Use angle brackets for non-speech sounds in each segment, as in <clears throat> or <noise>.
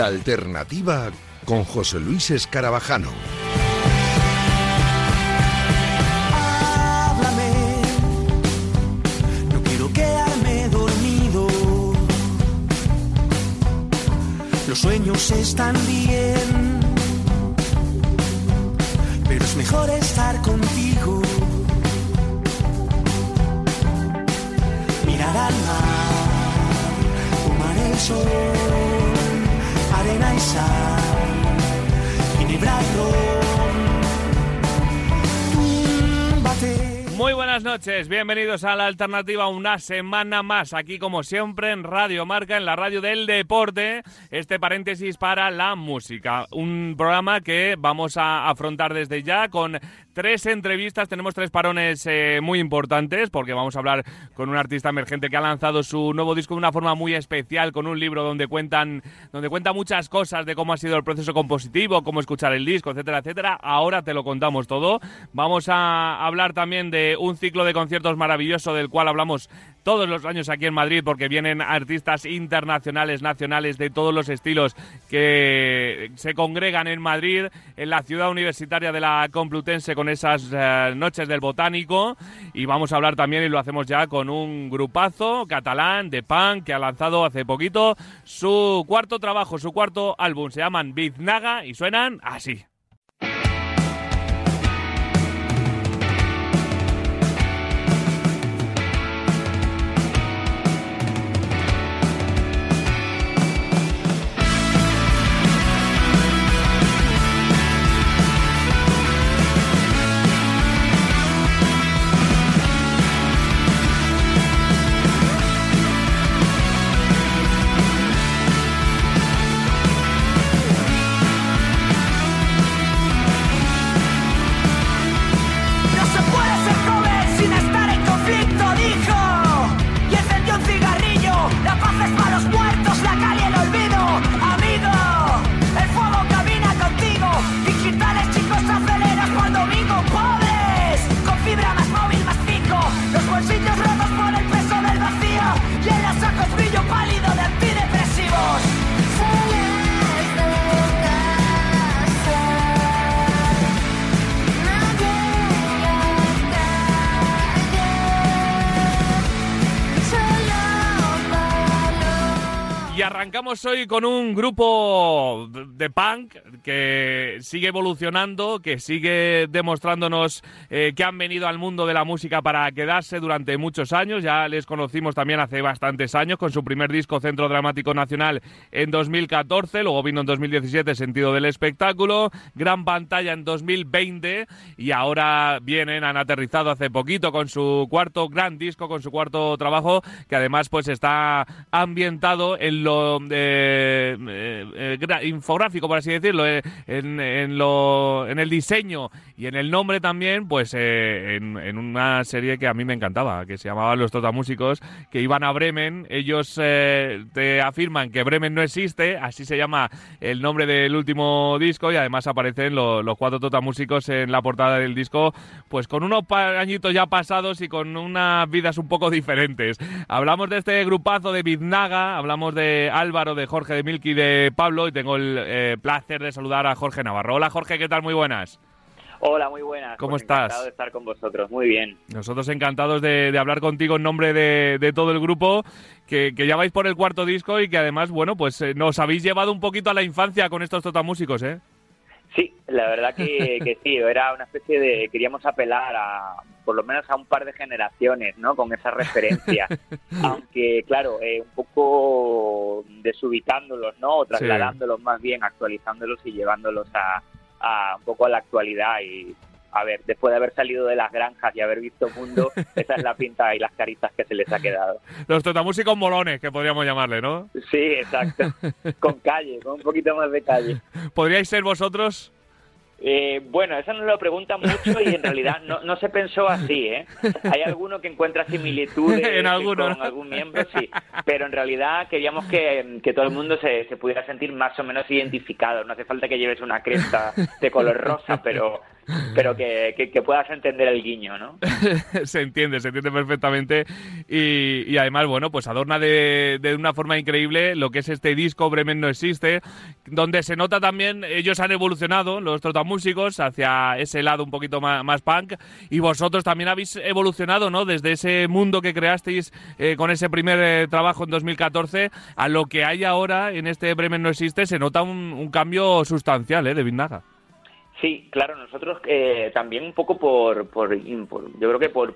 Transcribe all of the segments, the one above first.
La alternativa con José Luis Escarabajano. Háblame, no quiero quedarme dormido. Los sueños están bien, pero es mejor estar contigo. Mirar al mar, tomar el sol, Muy buenas noches, bienvenidos a la alternativa una semana más, aquí como siempre en Radio Marca, en la radio del deporte, este paréntesis para la música, un programa que vamos a afrontar desde ya con tres entrevistas, tenemos tres parones eh, muy importantes porque vamos a hablar con un artista emergente que ha lanzado su nuevo disco de una forma muy especial, con un libro donde cuentan, donde cuenta muchas cosas de cómo ha sido el proceso compositivo, cómo escuchar el disco, etcétera, etcétera. Ahora te lo contamos todo. Vamos a hablar también de un ciclo de conciertos maravilloso del cual hablamos todos los años aquí en Madrid porque vienen artistas internacionales, nacionales de todos los estilos que se congregan en Madrid, en la ciudad universitaria de la Complutense con esas eh, noches del botánico y vamos a hablar también y lo hacemos ya con un grupazo catalán de punk que ha lanzado hace poquito su cuarto trabajo, su cuarto álbum, se llaman Biznaga y suenan así. Arrancamos hoy con un grupo de punk que sigue evolucionando, que sigue demostrándonos eh, que han venido al mundo de la música para quedarse durante muchos años. Ya les conocimos también hace bastantes años con su primer disco Centro Dramático Nacional en 2014, luego vino en 2017 Sentido del Espectáculo, Gran Pantalla en 2020 y ahora vienen, han aterrizado hace poquito con su cuarto gran disco, con su cuarto trabajo, que además pues está ambientado en lo eh, eh, eh, infográfico, por así decirlo, eh, en, en lo, en el diseño y en el nombre también, pues eh, en, en una serie que a mí me encantaba, que se llamaba Los Totamúsicos, que iban a Bremen. Ellos eh, te afirman que Bremen no existe, así se llama el nombre del último disco y además aparecen lo- los cuatro Totamúsicos en la portada del disco, pues con unos añitos ya pasados y con unas vidas un poco diferentes. Hablamos de este grupazo de Biznaga, hablamos de Álvaro, de Jorge, de Milky, de Pablo y tengo el eh, placer de saludar a Jorge Navarro. Hola Jorge, ¿qué tal? Muy buenas. Hola, muy buenas. ¿Cómo Pues estás? Encantado de estar con vosotros. Muy bien. Nosotros encantados de, de hablar contigo en nombre de, de todo el grupo, que, que ya vais por el cuarto disco y que además, bueno, pues eh, nos habéis llevado un poquito a la infancia con estos totamúsicos, ¿eh? Sí, la verdad que, que sí, era una especie de... Queríamos apelar a, por lo menos a un par de generaciones, ¿no? Con esa referencia. <laughs> Aunque, claro, eh, un poco desubicándolos, ¿no? O trasladándolos más bien, actualizándolos y llevándolos a, a un poco a la actualidad y... A ver, después de haber salido de las granjas y haber visto mundo, <laughs> esa es la pinta y las caritas que se les ha quedado. Los totamúsicos molones, que podríamos llamarle, ¿no? Sí, exacto. <laughs> Con calle, con un poquito más de calle. ¿Podríais ser vosotros? Eh, bueno, eso nos lo preguntan mucho y en realidad no, no se pensó así, ¿eh? Hay alguno que encuentra similitudes <laughs> En alguno, con ¿no? algún miembro, sí, pero en realidad queríamos que, que todo el mundo se, se pudiera sentir más o menos identificado. No hace falta que lleves una cresta de color rosa, pero pero que, que, puedas entender el guiño, ¿no? <laughs> se entiende, se entiende perfectamente y, y además, bueno, pues adorna de, de, una forma increíble lo que es este disco Bremen no existe, donde se nota también, ellos han evolucionado, los trotamúsicos, hacia ese lado un poquito más, más punk y vosotros también habéis evolucionado, ¿no? Desde ese mundo que creasteis eh, con ese primer eh, trabajo en 2014 a lo que hay ahora en este Bremen no existe, se nota un, cambio sustancial, ¿eh? De Vindaga. Sí, claro, nosotros eh, también un poco por, por, yo creo que por,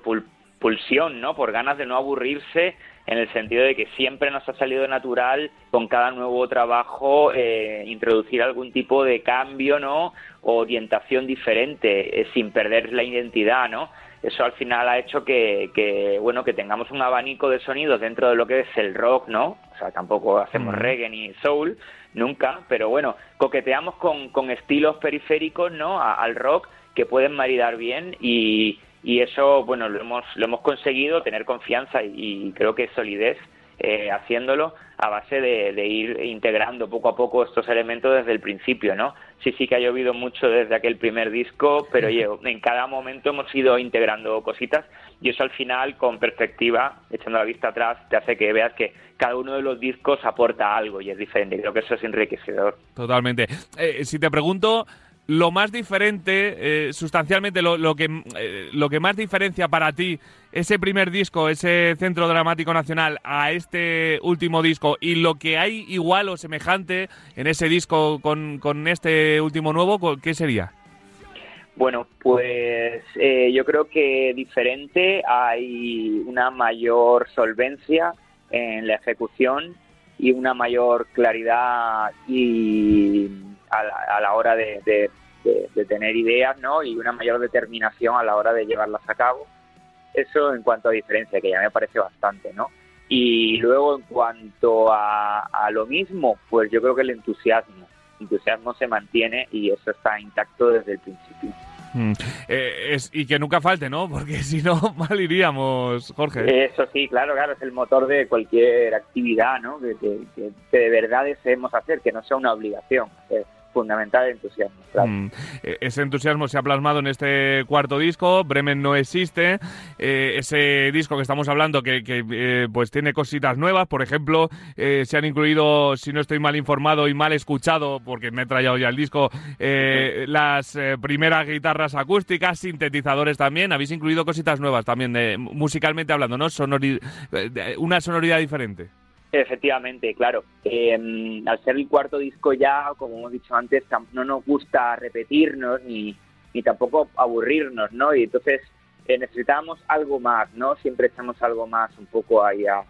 pulsión, ¿no? Por ganas de no aburrirse, en el sentido de que siempre nos ha salido natural con cada nuevo trabajo eh, introducir algún tipo de cambio, ¿no? O orientación diferente, eh, sin perder la identidad, ¿no? Eso al final ha hecho que, que, bueno, que tengamos un abanico de sonidos dentro de lo que es el rock, ¿no? O sea, tampoco hacemos reggae ni soul, nunca, pero bueno, coqueteamos con, con estilos periféricos, ¿no? al rock que pueden maridar bien y, y eso, bueno, lo hemos, lo hemos conseguido, tener confianza y, creo que solidez eh, haciéndolo a base de, ir integrando poco a poco estos elementos desde el principio, ¿no? Sí, sí que ha llovido mucho desde aquel primer disco, pero en cada momento hemos ido integrando cositas y eso al final, con perspectiva, echando la vista atrás, te hace que veas que cada uno de los discos aporta algo y es diferente. Creo que eso es enriquecedor. Totalmente. Eh, si te pregunto, lo más diferente, eh, sustancialmente, lo, que, eh, lo que más diferencia para ti ese primer disco, ese Centro Dramático Nacional, a este último disco y lo que hay igual o semejante en ese disco con, con este último nuevo, ¿qué sería? Bueno, pues eh, yo creo que diferente hay una mayor solvencia en la ejecución y una mayor claridad y a la, hora de, tener ideas, ¿no? Y una mayor determinación a la hora de llevarlas a cabo. Eso en cuanto a diferencia, que ya me parece bastante, ¿no? Y luego en cuanto a, a lo mismo, pues yo creo que el entusiasmo. El entusiasmo se mantiene y eso está intacto desde el principio. Mm. Eh, es, y que nunca falte, ¿no? <laughs> Porque si no, mal iríamos, Jorge. Eso sí, claro, claro, es el motor de cualquier actividad, ¿no? Que, que, que de verdad deseemos hacer, que no sea una obligación fundamental el entusiasmo. Mm. E-, ese entusiasmo se ha plasmado en este cuarto disco, Bremen no existe, eh, ese disco que estamos hablando que, eh, pues tiene cositas nuevas, por ejemplo, eh, se han incluido, si no estoy mal informado y mal escuchado, porque me he traído ya el disco, las primeras guitarras acústicas, sintetizadores también, habéis incluido cositas nuevas también, de, musicalmente hablando, ¿no? una sonoridad diferente. Efectivamente, claro. Eh, al ser el cuarto disco ya, como hemos dicho antes, no nos gusta repetirnos ni, ni tampoco aburrirnos, ¿no? Y entonces eh, necesitamos algo más, ¿no? Siempre echamos algo más un poco ahí a,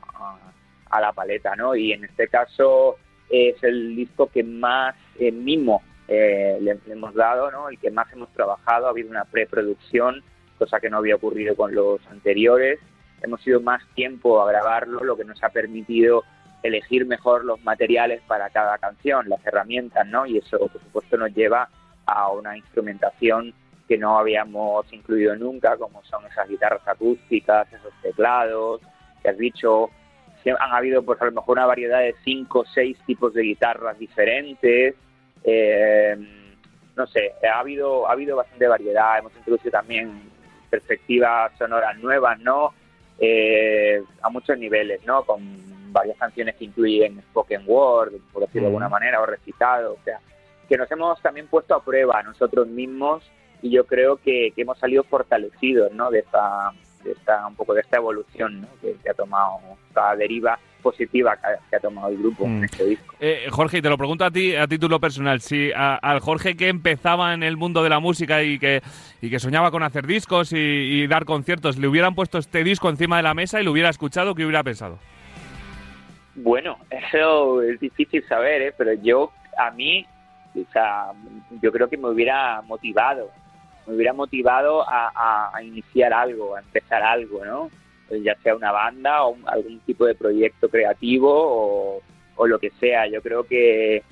la paleta, ¿no? Y en este caso es el disco que más eh, mimo le, le, hemos dado, ¿no? El que más hemos trabajado, ha habido una preproducción, cosa que no había ocurrido con los anteriores hemos ido más tiempo a grabarlo, lo que nos ha permitido elegir mejor los materiales para cada canción, las herramientas, ¿no? Y eso, por supuesto, nos lleva a una instrumentación que no habíamos incluido nunca, como son esas guitarras acústicas, esos teclados, que has dicho, han habido pues a lo mejor una variedad de cinco o seis tipos de guitarras diferentes, eh, no sé, ha habido, ha habido bastante variedad, hemos introducido también perspectivas sonoras nuevas, ¿no? Eh, a muchos niveles, ¿no? Con varias canciones que incluyen spoken word, por decirlo de alguna manera, o recitado, o sea, que nos hemos también puesto a prueba nosotros mismos y yo creo que, hemos salido fortalecidos, ¿no? De esta, de esta, un poco de esta evolución, ¿no? Que, ha tomado, esta deriva positiva que ha, tomado el grupo en mm. este disco. Eh, Jorge, y te lo pregunto a ti a título personal, si al Jorge que empezaba en el mundo de la música y que, y que soñaba con hacer discos y, dar conciertos, le hubieran puesto este disco encima de la mesa y lo hubiera escuchado, ¿qué hubiera pensado? Bueno, <laughs> eso es difícil saber, ¿eh? pero yo, a mí, o sea, yo creo que me hubiera motivado, me hubiera motivado a, a iniciar algo, a empezar algo, ¿no? Pues ya sea una banda o algún tipo de proyecto creativo o, lo que sea. Yo creo que,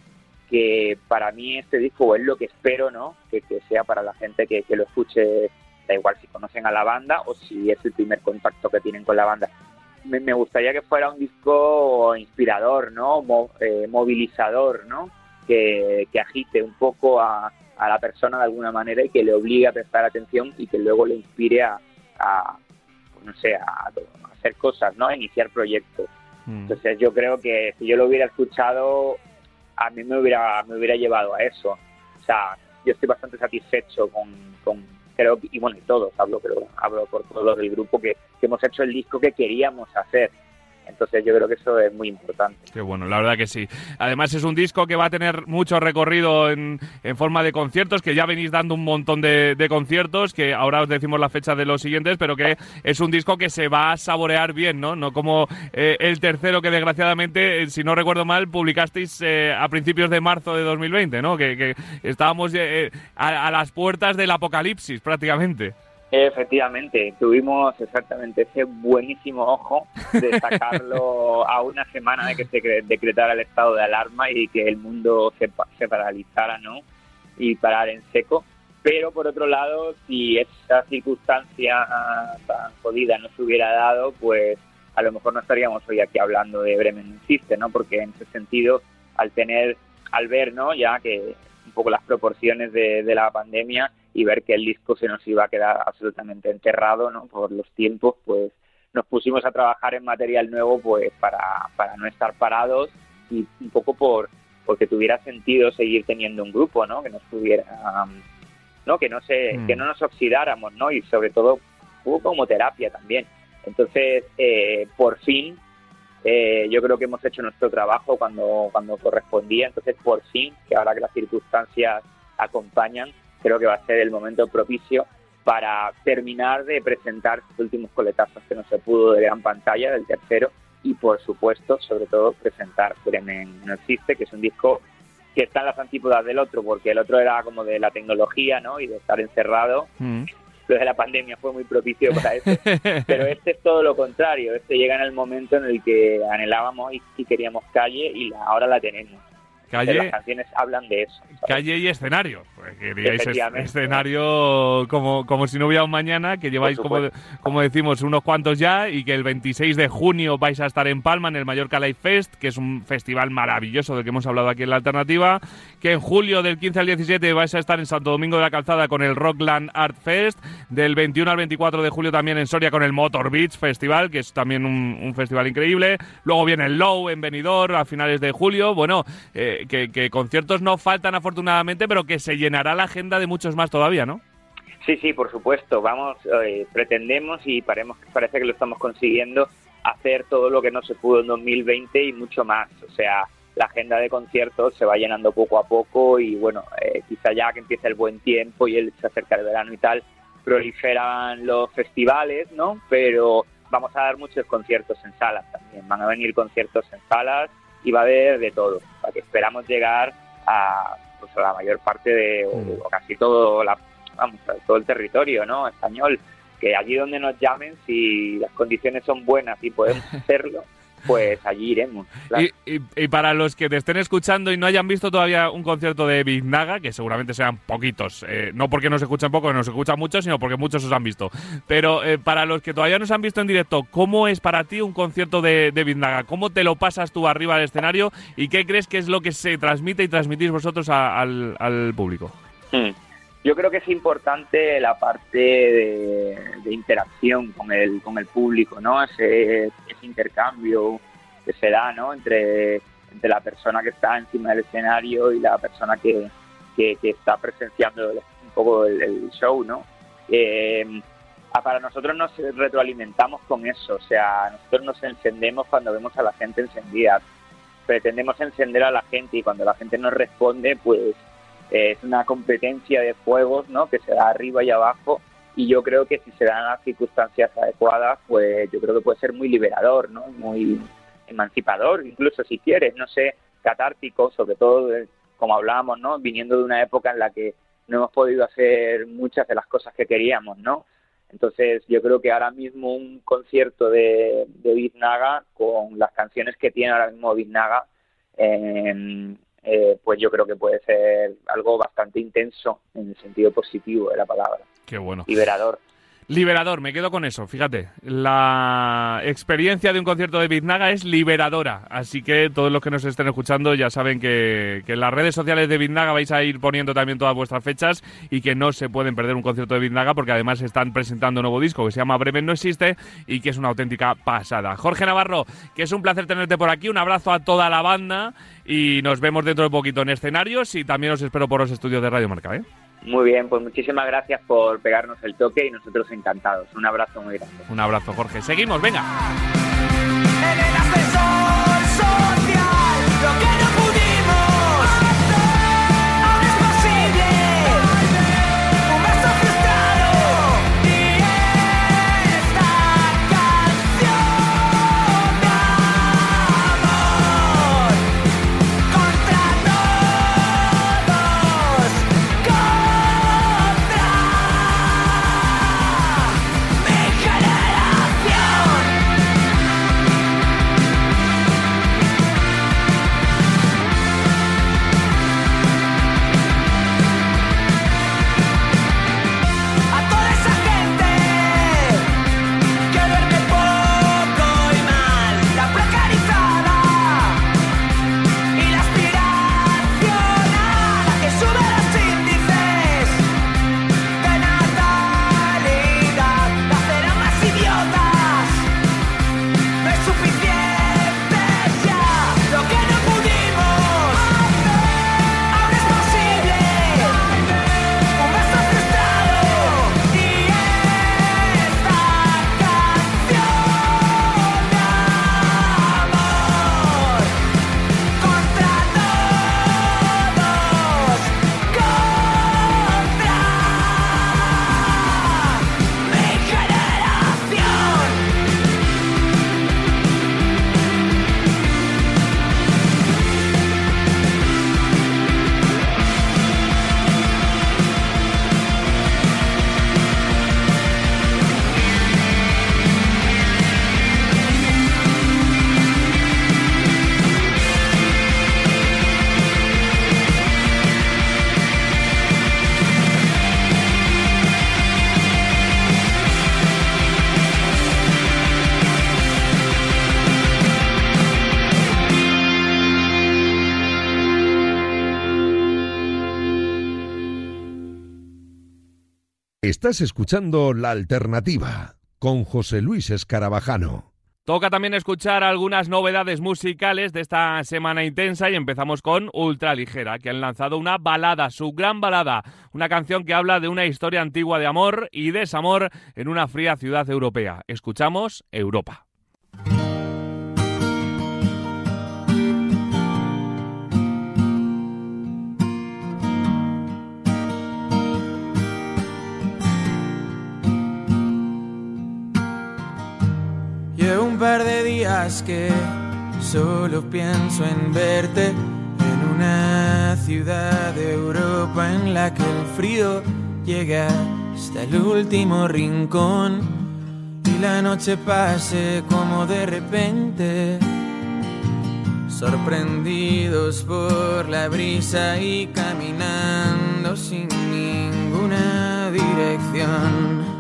que para mí este disco es lo que espero, ¿no? Que, sea para la gente que, lo escuche, da igual si conocen a la banda o si es el primer contacto que tienen con la banda. Me, gustaría que fuera un disco inspirador, ¿no? Eh, movilizador, ¿no? Que, que agite un poco a, a la persona de alguna manera y que le obligue a prestar atención y que luego le inspire a, no sé, a, hacer cosas, ¿no? A iniciar proyectos. Mm. Entonces yo creo que si yo lo hubiera escuchado, a mí me hubiera, me hubiera llevado a eso. O sea, yo estoy bastante satisfecho con, con creo que- y bueno, y todos, hablo, pero hablo por todos del grupo, que, que hemos hecho el disco que queríamos hacer. Entonces yo creo que eso es muy importante. Qué bueno, la verdad que sí. Además es un disco que va a tener mucho recorrido en, en forma de conciertos, que ya venís dando un montón de, de conciertos, que ahora os decimos la fecha de los siguientes, pero que es un disco que se va a saborear bien, ¿no? No como eh, el tercero que desgraciadamente, eh, si no recuerdo mal, publicasteis eh, a principios de marzo de 2020, ¿no? Que, que estábamos eh, a, a las puertas del apocalipsis prácticamente. Efectivamente, tuvimos exactamente ese buenísimo ojo de sacarlo <laughs> a una semana de que se cre- decretara el estado de alarma y que el mundo se, se paralizara, ¿no? Y parar en seco. Pero por otro lado, si esa circunstancia tan jodida no se hubiera dado, pues a lo mejor no estaríamos hoy aquí hablando de Bremen Existe, ¿no? Porque en ese sentido, al tener, al ver, ¿no? Ya que un poco las proporciones de, de la pandemia y ver que el disco se nos iba a quedar absolutamente enterrado, ¿no? Por los tiempos, pues nos pusimos a trabajar en material nuevo, pues para, para no estar parados y un poco por porque tuviera sentido seguir teniendo un grupo, ¿no? Que nos tuviera, um, ¿no? Que no se, Mm. que no nos oxidáramos, ¿no? Y sobre todo poco como terapia también. Entonces, eh, por fin, eh, yo creo que hemos hecho nuestro trabajo cuando, cuando correspondía. Entonces, por fin, que ahora que las circunstancias acompañan, creo que va a ser el momento propicio para terminar de presentar estos últimos coletazos que no se pudo de gran pantalla, del tercero, y por supuesto, sobre todo, presentar Bremen No Existe, que es un disco que está en las antípodas del otro, porque el otro era como de la tecnología, ¿no? Y de estar encerrado. Mm. De la pandemia fue muy propicio para eso. <laughs> Pero este es todo lo contrario. Este llega en el momento en el que anhelábamos y, y queríamos calle y la- ahora la tenemos. Las Calle, canciones hablan de eso. ¿sabes? calle y escenario. Pues queríais escenario como, como si no hubiera un mañana, que lleváis, como, como decimos, unos cuantos ya y que el 26 de junio vais a estar en Palma, en el Mallorca Life Fest, que es un festival maravilloso del que hemos hablado aquí en La Alternativa, que en julio del 15 al 17 vais a estar en Santo Domingo de la Calzada con el Rockland Art Fest, del 21 al 24 de julio también en Soria con el Motor Beach Festival, que es también un, un festival increíble, luego viene el Low en Benidorm a finales de julio, bueno, eh, que, que conciertos no faltan afortunadamente, pero que se llenará la agenda de muchos más todavía, ¿no? Sí, sí, por supuesto. Vamos, eh, pretendemos y paremos, parece que lo estamos consiguiendo hacer todo lo que no se pudo en 2020 y mucho más. O sea, la agenda de conciertos se va llenando poco a poco y bueno, eh, quizá ya que empieza el buen tiempo y el, se acerca el verano y tal, proliferan los festivales, ¿no? Pero vamos a dar muchos conciertos en salas también. Van a venir conciertos en salas y va a haber de todo. Para que esperamos llegar a, pues, a la mayor parte de, o, Mm. o casi todo la vamos, todo el territorio ¿no? español, que allí donde nos llamen, si las condiciones son buenas y podemos <laughs> hacerlo, pues allí iremos. claro. Y, y- y para los que te estén escuchando y no hayan visto todavía un concierto de Biznaga, que seguramente sean poquitos, eh, no porque nos escuchan poco, nos escuchan mucho, sino porque muchos os han visto. Pero eh, para los que todavía no se han visto en directo, ¿cómo es para ti un concierto de, de Biznaga? ¿Cómo te lo pasas tú arriba del escenario? ¿Y qué crees que es lo que se transmite y transmitís vosotros a- al, al público? Hmm. Yo creo que es importante la parte de, de interacción con el, con el público, ¿no? Ese, intercambio que se da, ¿no? Entre, entre la persona que está encima del escenario y la persona que, que, está presenciando un poco el, show, ¿no? Eh, ah, para nosotros nos retroalimentamos con eso, o sea, nosotros nos encendemos cuando vemos a la gente encendida. Pretendemos encender a la gente y cuando la gente nos responde, pues es una competencia de fuegos ¿no? que se da arriba y abajo y yo creo que si se dan las circunstancias adecuadas pues yo creo que puede ser muy liberador no muy emancipador incluso si quieres no sé catártico sobre todo eh, como hablábamos no viniendo de una época en la que no hemos podido hacer muchas de las cosas que queríamos no entonces yo creo que ahora mismo un concierto de, de Biznaga con las canciones que tiene ahora mismo Biznaga eh, eh, pues yo creo que puede ser algo bastante intenso en el sentido positivo de la palabra, Qué bueno. liberador. Liberador, me quedo con eso, fíjate. La experiencia de un concierto de Biznaga es liberadora, así que todos los que nos estén escuchando ya saben que, que en las redes sociales de Biznaga vais a ir poniendo también todas vuestras fechas y que no se pueden perder un concierto de Biznaga porque además están presentando un nuevo disco que se llama Bremen no existe y que es una auténtica pasada. Jorge Navarro, que es un placer tenerte por aquí, un abrazo a toda la banda y nos vemos dentro de poquito en escenarios y también os espero por los estudios de Radio Marca. ¿eh? Muy bien, pues muchísimas gracias por pegarnos el toque y nosotros encantados. Un abrazo muy grande. Un abrazo, Jorge. Seguimos, venga. En el ascensor social, lo que Estás escuchando La Alternativa con José Luis Escarabajano. Toca también escuchar algunas novedades musicales de esta semana intensa y empezamos con Ultraligera, que han lanzado una balada, su gran balada, una canción que habla de una historia antigua de amor y desamor en una fría ciudad europea. Escuchamos Europa. Llevo un par de días que solo pienso en verte en una ciudad de Europa en la que el frío llega hasta el último rincón y la noche pase como de repente. Sorprendidos por la brisa y caminando sin ninguna dirección.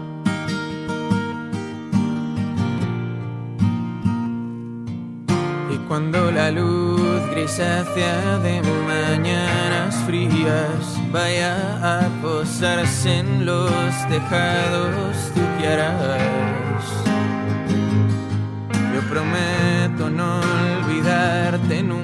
Cuando la luz grisácea de mañanas frías vaya a posarse en los tejados, tú. Yo prometo no olvidarte nunca.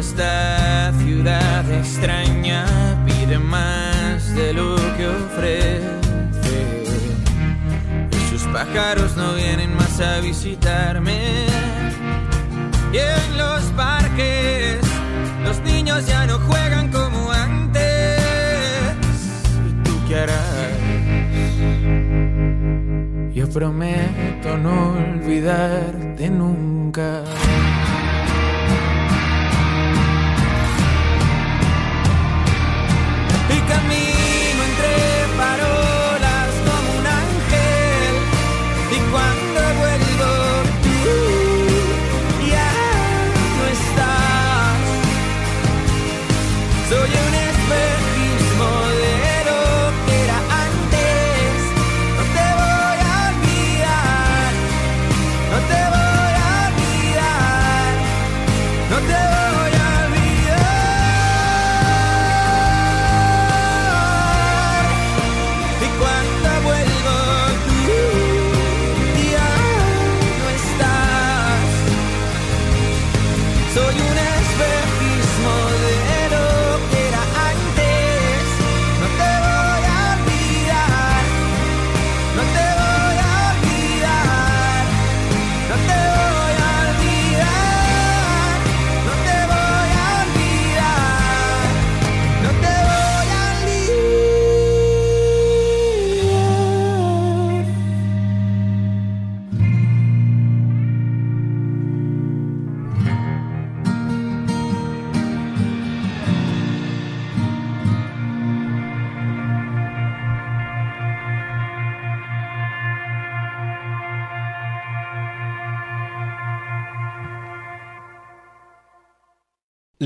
Esta ciudad extraña pide más de lo que ofrece. Y sus pájaros no vienen más a visitarme. Y en los parques los niños ya no juegan como antes. ¿Y tú qué harás? Yo prometo no olvidarte nunca. Camino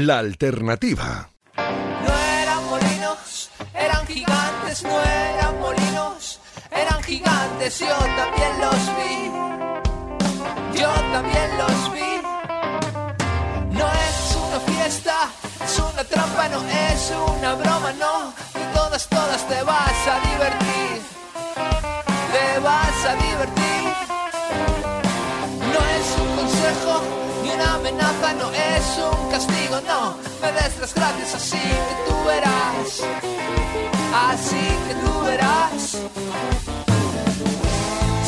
La alternativa. No eran molinos, eran gigantes, no eran molinos, eran gigantes, yo también los vi, yo también los vi. No es una fiesta, es una trampa, no es una broma, no, de todas, todas te vas a amenaza, no es un castigo, no. Me des las gracias así que tú verás, así que tú verás.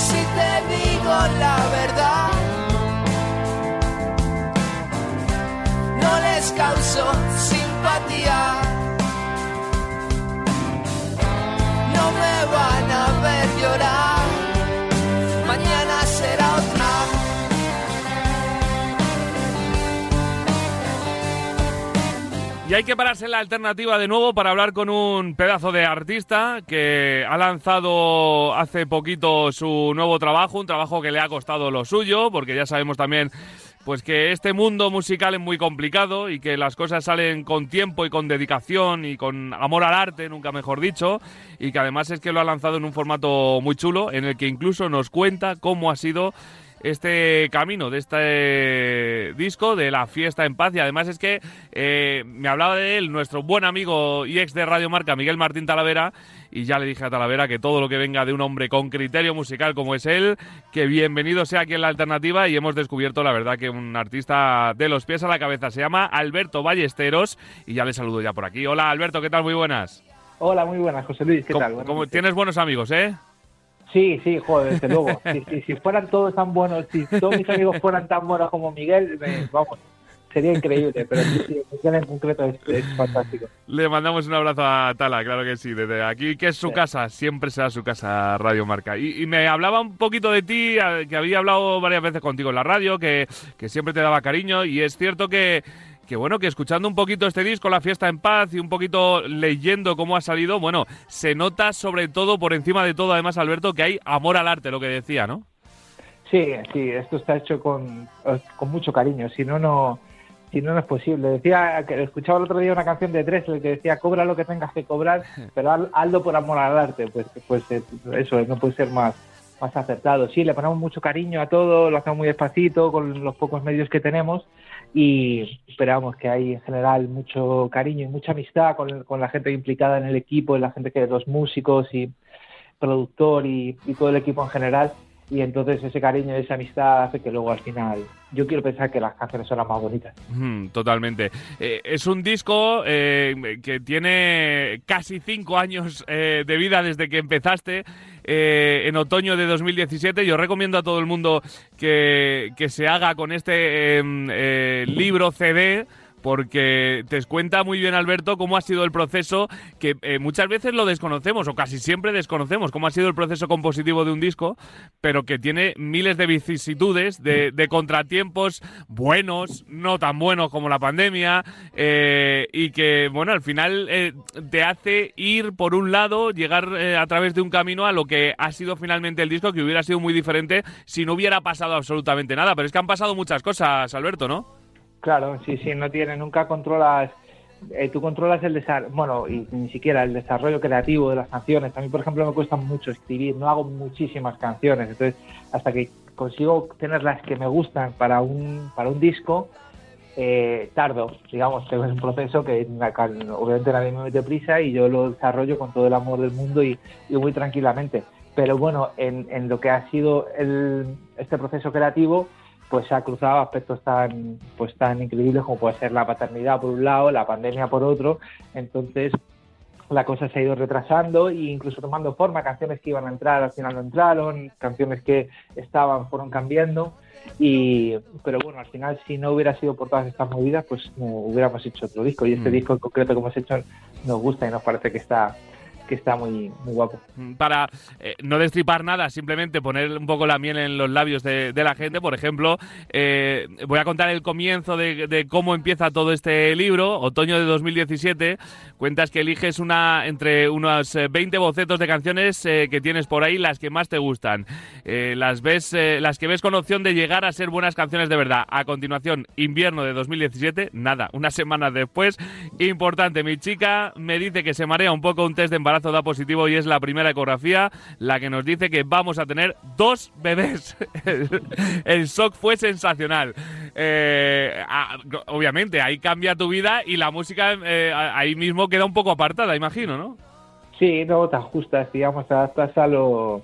Si te digo la verdad, no les causo simpatía. No me van a ver llorar, Y hay que pararse en la alternativa de nuevo para hablar con un pedazo de artista que ha lanzado hace poquito su nuevo trabajo, un trabajo que le ha costado lo suyo, porque ya sabemos también pues que este mundo musical es muy complicado y que las cosas salen con tiempo y con dedicación y con amor al arte, nunca mejor dicho, y que además es que lo ha lanzado en un formato muy chulo en el que incluso nos cuenta cómo ha sido este camino de este disco de la fiesta en paz. Y además es que eh, me hablaba de él nuestro buen amigo y ex de Radio Marca Miguel Martín Talavera y ya le dije a Talavera que todo lo que venga de un hombre con criterio musical como es él que bienvenido sea aquí en la alternativa. Y hemos descubierto la verdad que un artista de los pies a la cabeza. Se llama Alberto Ballesteros y ya le saludo ya por aquí. Hola Alberto qué tal muy buenas. Hola, muy buenas, José Luis, ¿qué ¿Cómo- tal? Buenas tienes buenos amigos eh Sí, sí, joder, desde luego. <laughs> Si, si- si fueran todos tan buenos, si todos mis amigos fueran tan buenos como Miguel, me- vamos, sería increíble, pero sí, sí, Miguel en concreto es, es fantástico. Le mandamos un abrazo a Tala, claro que sí, desde aquí, que es su Sí. casa, siempre será su casa Radio Marca. Y, y me hablaba un poquito de ti, que había hablado varias veces contigo en la radio, que, que siempre te daba cariño, y es cierto que, que, bueno, que escuchando un poquito este disco, La Fiesta en Paz, y un poquito leyendo cómo ha salido, bueno, se nota sobre todo, por encima de todo, además, Alberto, que hay amor al arte, lo que decía, ¿no? Sí, sí, esto está hecho con, con mucho cariño, si no, no si no, no es posible. Decía que escuchaba el otro día una canción de Dressler que decía cobra lo que tengas que cobrar, <laughs> pero haz- hazlo por amor al arte, pues, pues eso no puede ser más, más acertado. Sí, le ponemos mucho cariño a todo, lo hacemos muy despacito con los pocos medios que tenemos y esperamos que hay en general mucho cariño y mucha amistad con, con la gente implicada en el equipo, la gente que los músicos y productor y, y todo el equipo en general y entonces ese cariño y esa amistad hace que luego al final yo quiero pensar que las canciones son las más bonitas. Mm, totalmente. Eh, es un disco eh, que tiene casi cinco años eh, de vida desde que empezaste en otoño de 2017. Yo recomiendo a todo el mundo que, que se haga con este em, libro CD porque te cuenta muy bien Alberto cómo ha sido el proceso que eh, muchas veces lo desconocemos o casi siempre desconocemos cómo ha sido el proceso compositivo de un disco, pero que tiene miles de vicisitudes, de, contratiempos buenos, no tan buenos como la pandemia eh, y que bueno al final eh, te hace ir por un lado, llegar a través de un camino a lo que ha sido finalmente el disco que hubiera sido muy diferente si no hubiera pasado absolutamente nada, pero es que han pasado muchas cosas, Alberto, ¿no? Claro, sí, sí, no tiene, nunca controlas, eh, tú controlas el desarrollo, bueno, y ni siquiera el desarrollo creativo de las canciones. A mí, por ejemplo, me cuesta mucho escribir, no hago muchísimas canciones, entonces hasta que consigo tener las que me gustan para un, para un disco, eh, tardo, digamos, es un proceso que obviamente nadie me mete prisa y yo lo desarrollo con todo el amor del mundo y, muy tranquilamente. Pero bueno, en, en lo que ha sido el, este proceso creativo, pues se ha cruzado aspectos tan pues tan increíbles como puede ser la paternidad por un lado, la pandemia por otro, entonces la cosa se ha ido retrasando e incluso tomando forma, canciones que iban a entrar al final no entraron, canciones que estaban fueron cambiando. Y pero bueno, al final si no hubiera sido por todas estas movidas, pues no hubiéramos hecho otro disco. Y este mm. disco en concreto que hemos hecho nos gusta y nos parece que está que está muy, muy guapo. Mm, para eh, no destripar nada, simplemente poner un poco la miel en los labios de, la gente, por ejemplo, eh, voy a contar el comienzo de, cómo empieza todo este libro, otoño de 2017. Cuentas que eliges una entre unos 20 eh, bocetos de canciones que tienes por ahí, las que más te gustan. las, ves, las que ves con opción de llegar a ser buenas canciones de verdad. A continuación, invierno de 2017, nada, una semana después. Importante, mi chica me dice que se marea un poco un test de embarazo da positivo y es la primera ecografía la que nos dice que vamos a tener dos bebés. <laughs> el shock fue sensacional. Eh, obviamente, ahí cambia tu vida y la música eh, ahí mismo queda un poco apartada, imagino, ¿no? Sí, no, te ajustas, digamos, te adaptas a lo,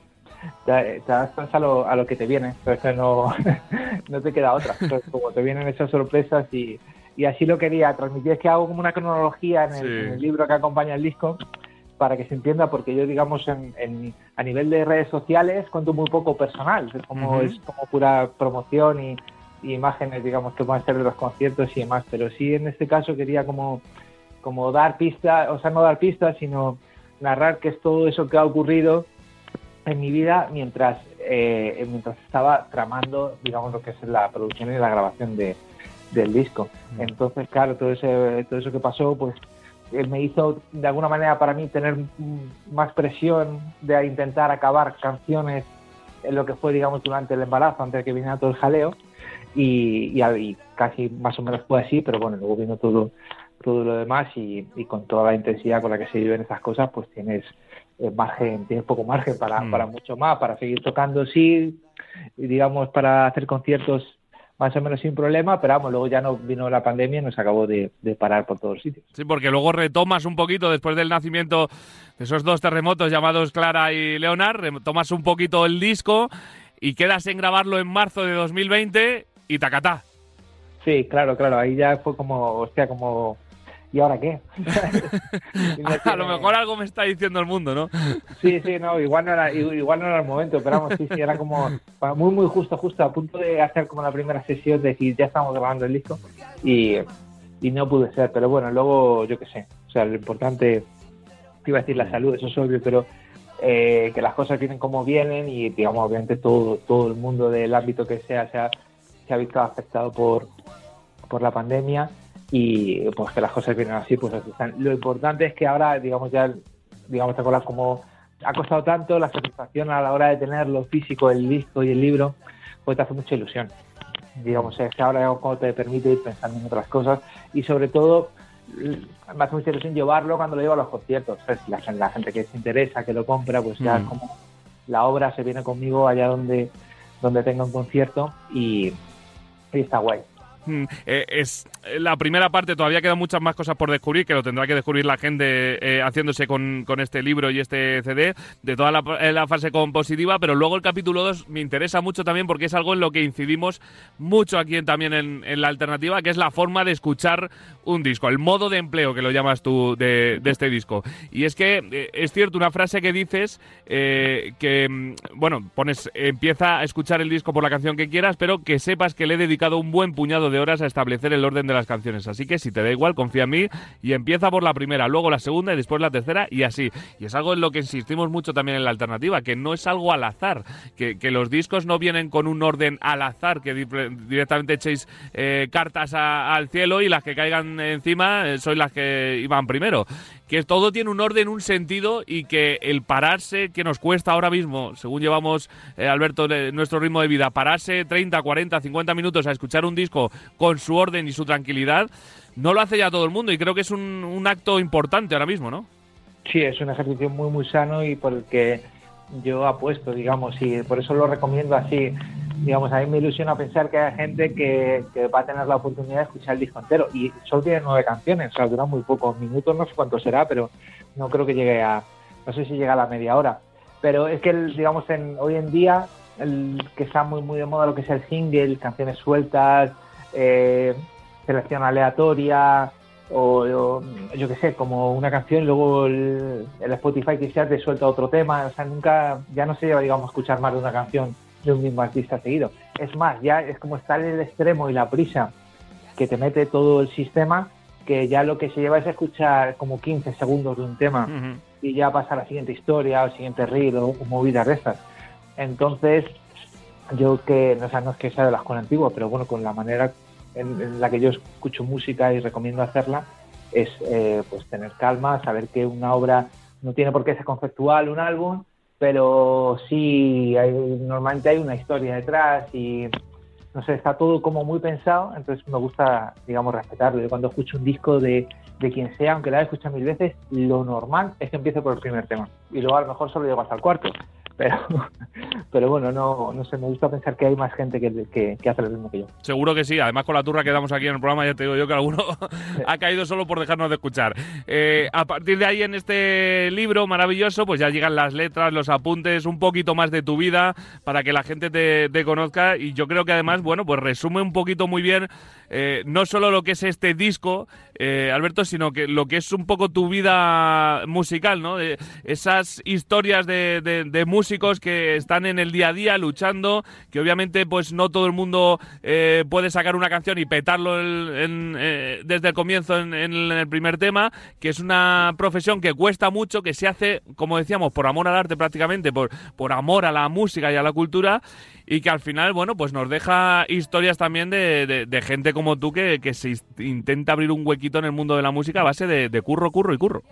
te, adaptas a lo, a lo que te viene, entonces no, <laughs> no te queda otra. como te vienen esas sorpresas y, y así lo quería transmitir, es que hago como una cronología en el libro que acompaña el disco para que se entienda, porque yo, digamos, en, a nivel de redes sociales cuento muy poco personal, es como, es como pura promoción y, imágenes, digamos, que pueden ser de los conciertos y demás, pero sí en este caso quería como, como dar pistas, o sea, no dar pistas, sino narrar que es todo eso que ha ocurrido en mi vida mientras, eh, mientras estaba tramando, digamos, lo que es la producción y la grabación de, del disco. Entonces, claro, todo, ese, todo eso que pasó, pues me hizo de alguna manera para mí tener más presión de intentar acabar canciones en lo que fue, digamos, durante el embarazo, antes de que viniera todo el jaleo. Y, y, casi más o menos fue así, pero bueno, luego vino todo, todo lo demás y, con toda la intensidad con la que se viven esas cosas, pues tienes eh, margen, tienes poco margen para, mm. para mucho más, para seguir tocando, sí, digamos, para hacer conciertos más o menos sin problema, pero vamos, luego ya no vino la pandemia y nos acabó de, parar por todos sitios. Sí, porque luego retomas un poquito después del nacimiento de esos dos terremotos llamados Clara y Leonard, retomas un poquito el disco y quedas en grabarlo en marzo de 2020 y tacatá. Sí, claro, claro, ahí ya fue como, hostia, como ¿y ahora qué? <laughs> a lo mejor algo me está diciendo el mundo, ¿no? sí, sí, no, igual no era, igual no era el momento, pero vamos, sí, sí, era como muy, muy justo, justo, a punto de hacer como la primera sesión, de decir, ya estamos grabando el disco, y, y no pude ser, pero bueno, luego, yo qué sé, o sea, lo importante, te iba a decir la salud, eso es obvio, pero eh, que las cosas vienen como vienen y, digamos, obviamente todo, todo el mundo del ámbito que sea se ha, se ha visto afectado por, por la pandemia y pues que las cosas vienen así, pues así están. Lo importante es que ahora, digamos, ya, digamos, te acuerdas como ha costado tanto la satisfacción a la hora de tener lo físico, el disco y el libro, pues te hace mucha ilusión. Digamos, es que ahora como te permite ir pensando en otras cosas y sobre todo me hace mucha ilusión llevarlo cuando lo llevo a los conciertos. La, la gente que se interesa, que lo compra, pues ya mm. como la obra se viene conmigo allá donde, donde tenga un concierto y, y está guay. Mm, eh, es la primera parte, todavía quedan muchas más cosas por descubrir, que lo tendrá que descubrir la gente eh, haciéndose con, con, este libro y este CD, de toda la, eh, fase compositiva, pero luego el capítulo 2 me interesa mucho también porque es algo en lo que incidimos mucho aquí también en, en, la alternativa, que es la forma de escuchar un disco, el modo de empleo que lo llamas tú de, este disco. Y es que es cierto, una frase que dices que, mm, bueno, pones, empieza a escuchar el disco por la canción que quieras, pero que sepas que le he dedicado un buen puñado de horas a establecer el orden de las canciones. Así que si te da igual, confía en mí y empieza por la primera, luego la segunda y después la tercera y así. Y es algo en lo que insistimos mucho también en la alternativa, que no es algo al azar, que, los discos no vienen con un orden al azar, que directamente echéis eh, cartas al cielo y las que caigan encima eh, sois las que iban primero que todo tiene un orden, un sentido y que el pararse que nos cuesta ahora mismo, según llevamos, eh, Alberto, nuestro ritmo de vida, pararse 30, 40, 50 minutos a escuchar un disco con su orden y su tranquilidad, no lo hace ya todo el mundo y creo que es un, un acto importante ahora mismo, ¿no? Sí, es un ejercicio muy, muy sano y por el que yo apuesto, digamos, y por eso lo recomiendo así digamos, a mí me ilusiona pensar que hay gente que, va a tener la oportunidad de escuchar el disco entero. Y solo tiene nueve canciones, o sea, dura muy pocos minutos, no sé cuánto será, pero no creo que llegue a, no sé si llega a la media hora. Pero es que, digamos, en, hoy en día, el, que está muy, muy de moda lo que es el single, canciones sueltas, eh, selección aleatoria, o, yo qué sé, como una canción y luego el, el Spotify quizás te suelta otro tema, o sea, nunca, ya no se lleva, digamos, a escuchar más de una canción de un mismo artista seguido. Es más, ya es como estar en el extremo y la prisa que te mete todo el sistema, que ya lo que se lleva es escuchar como 15 segundos de un tema y ya pasa a la siguiente historia o el siguiente reel o, movidas de estas. Entonces, yo que, no, no es que sea de la escuela antigua, pero bueno, con la manera en, la que yo escucho música y recomiendo hacerla, es eh, pues tener calma, saber que una obra no tiene por qué ser conceptual, un álbum, pero sí, hay, normalmente hay una historia detrás y no sé, está todo como muy pensado, entonces me gusta, digamos, respetarlo. Yo cuando escucho un disco de, de quien sea, aunque la haya escuchado mil veces, lo normal es que empiece por el primer tema y luego a lo mejor solo llego hasta el cuarto pero, <laughs> pero bueno, no, no sé, me gusta pensar que hay más gente que, que, hace lo mismo que yo. Seguro que sí, además con la turra que damos aquí en el programa, ya te digo yo que alguno <laughs> ha caído solo por dejarnos de escuchar. Eh, a partir de ahí en este libro maravilloso, pues ya llegan las letras, los apuntes, un poquito más de tu vida para que la gente te, te conozca y yo creo que además, bueno, pues resume un poquito muy bien eh, no solo lo que es este disco, eh, Alberto, sino que lo que es un poco tu vida musical, ¿no? De esas historias de, de, músicos que están en el día a día luchando, que obviamente pues no todo el mundo eh, puede sacar una canción y petarlo desde el comienzo en, el primer tema, que es una profesión que cuesta mucho, que se hace, como decíamos, por amor al arte prácticamente, por, por amor a la música y a la cultura, y que al final, bueno, pues nos deja historias también de, de, gente como tú que, que, se intenta abrir un huequito en el mundo de la música a base de, curro, curro y curro.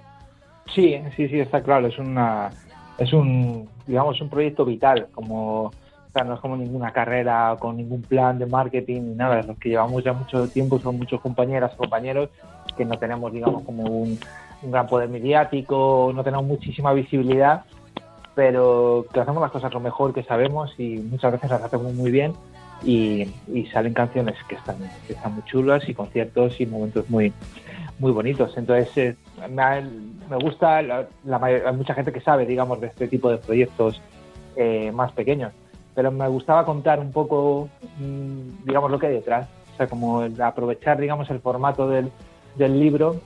Sí, sí, sí, está claro, es una es un digamos un proyecto vital, como no es como ninguna carrera con ningún plan de marketing ni nada, los que llevamos ya mucho tiempo son muchos compañeras, compañeros que no tenemos digamos como un, un gran poder mediático, no tenemos muchísima visibilidad pero que hacemos las cosas lo mejor que sabemos y muchas veces las hacemos muy bien y, salen canciones que están, que están muy chulas y conciertos y momentos muy muy bonitos. Entonces, eh, me, gusta, la, hay mucha gente que sabe, digamos, de este tipo de proyectos eh, más pequeños, pero me gustaba contar un poco, mm, digamos, lo que hay detrás. O sea, como aprovechar, digamos, el formato del, del libro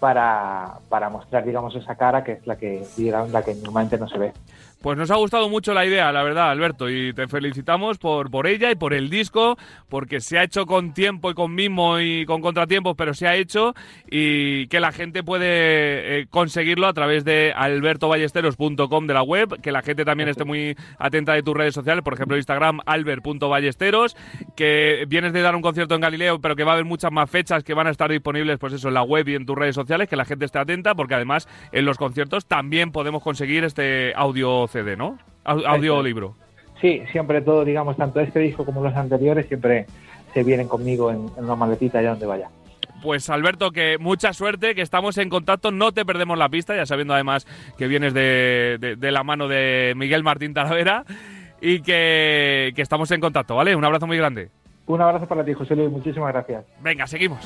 para, para mostrar, digamos, esa cara que es la que, la que normalmente no se ve. Pues nos ha gustado mucho la idea, la verdad, Alberto, y te felicitamos por, por ella y por el disco, porque se ha hecho con tiempo y con mimo y con contratiempos, pero se ha hecho y que la gente puede eh, conseguirlo a través de albertoballesteros.com de la web, que la gente también esté muy atenta de tus redes sociales, por ejemplo Instagram albert.ballesteros, que vienes de dar un concierto en Galileo, pero que va a haber muchas más fechas que van a estar disponibles, pues eso, en la web y en tus redes sociales, que la gente esté atenta, porque además en los conciertos también podemos conseguir este audio CD, ¿no? Audio libro. Sí, siempre todo, digamos, tanto este disco como los anteriores, siempre se vienen conmigo en, una maletita allá donde vaya. Pues Alberto, que mucha suerte, que estamos en contacto, no te perdemos la pista, ya sabiendo además que vienes de, la mano de Miguel Martín Talavera y que, que estamos en contacto, ¿vale? Un abrazo muy grande. Un abrazo para ti, José Luis, muchísimas gracias. Venga, seguimos.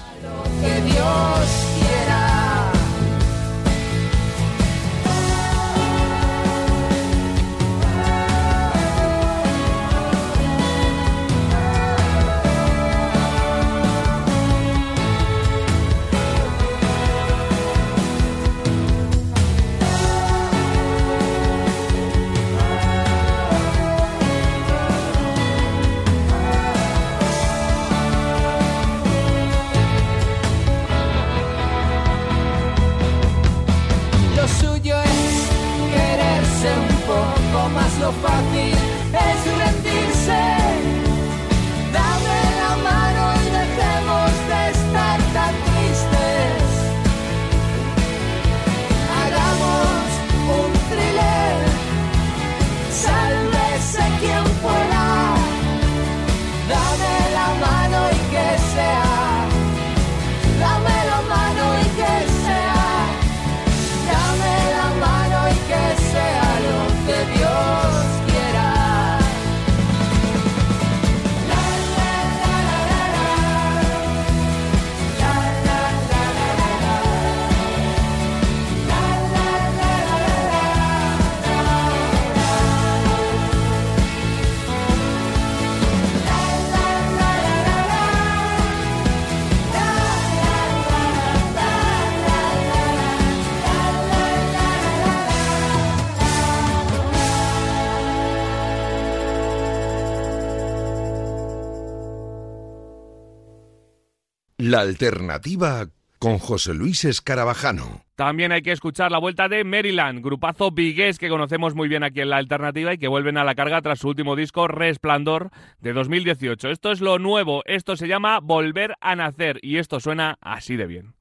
Alternativa con José Luis Escarabajano. También hay que escuchar la vuelta de Maryland, grupazo vigués que conocemos muy bien aquí en La Alternativa y que vuelven a la carga tras su último disco Resplandor de 2018. Esto es lo nuevo, esto se llama Volver a Nacer y esto suena así de bien.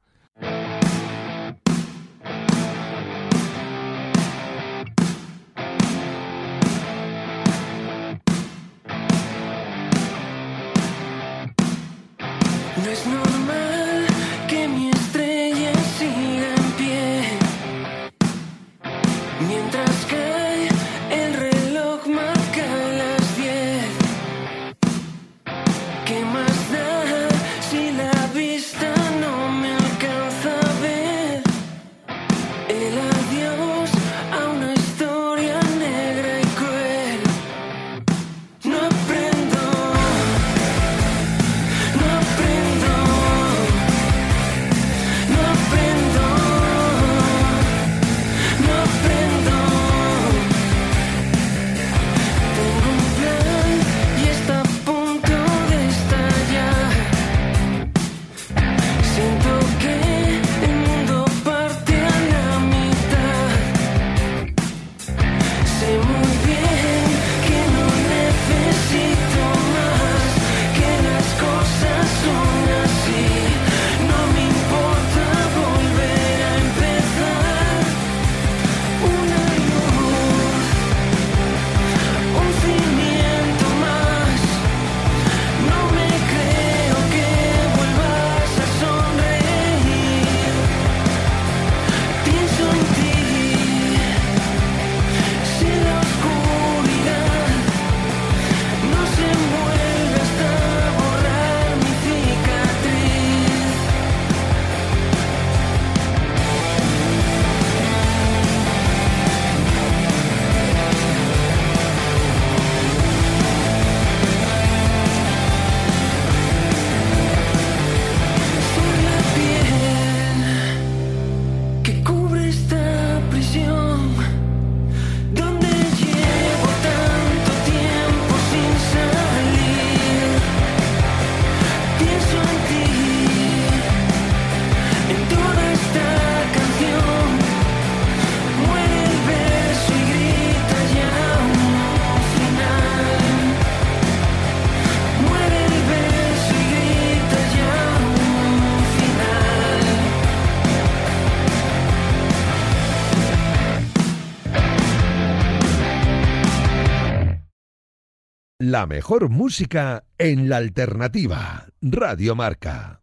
No es nuevo. La mejor música en la alternativa. Radio Marca.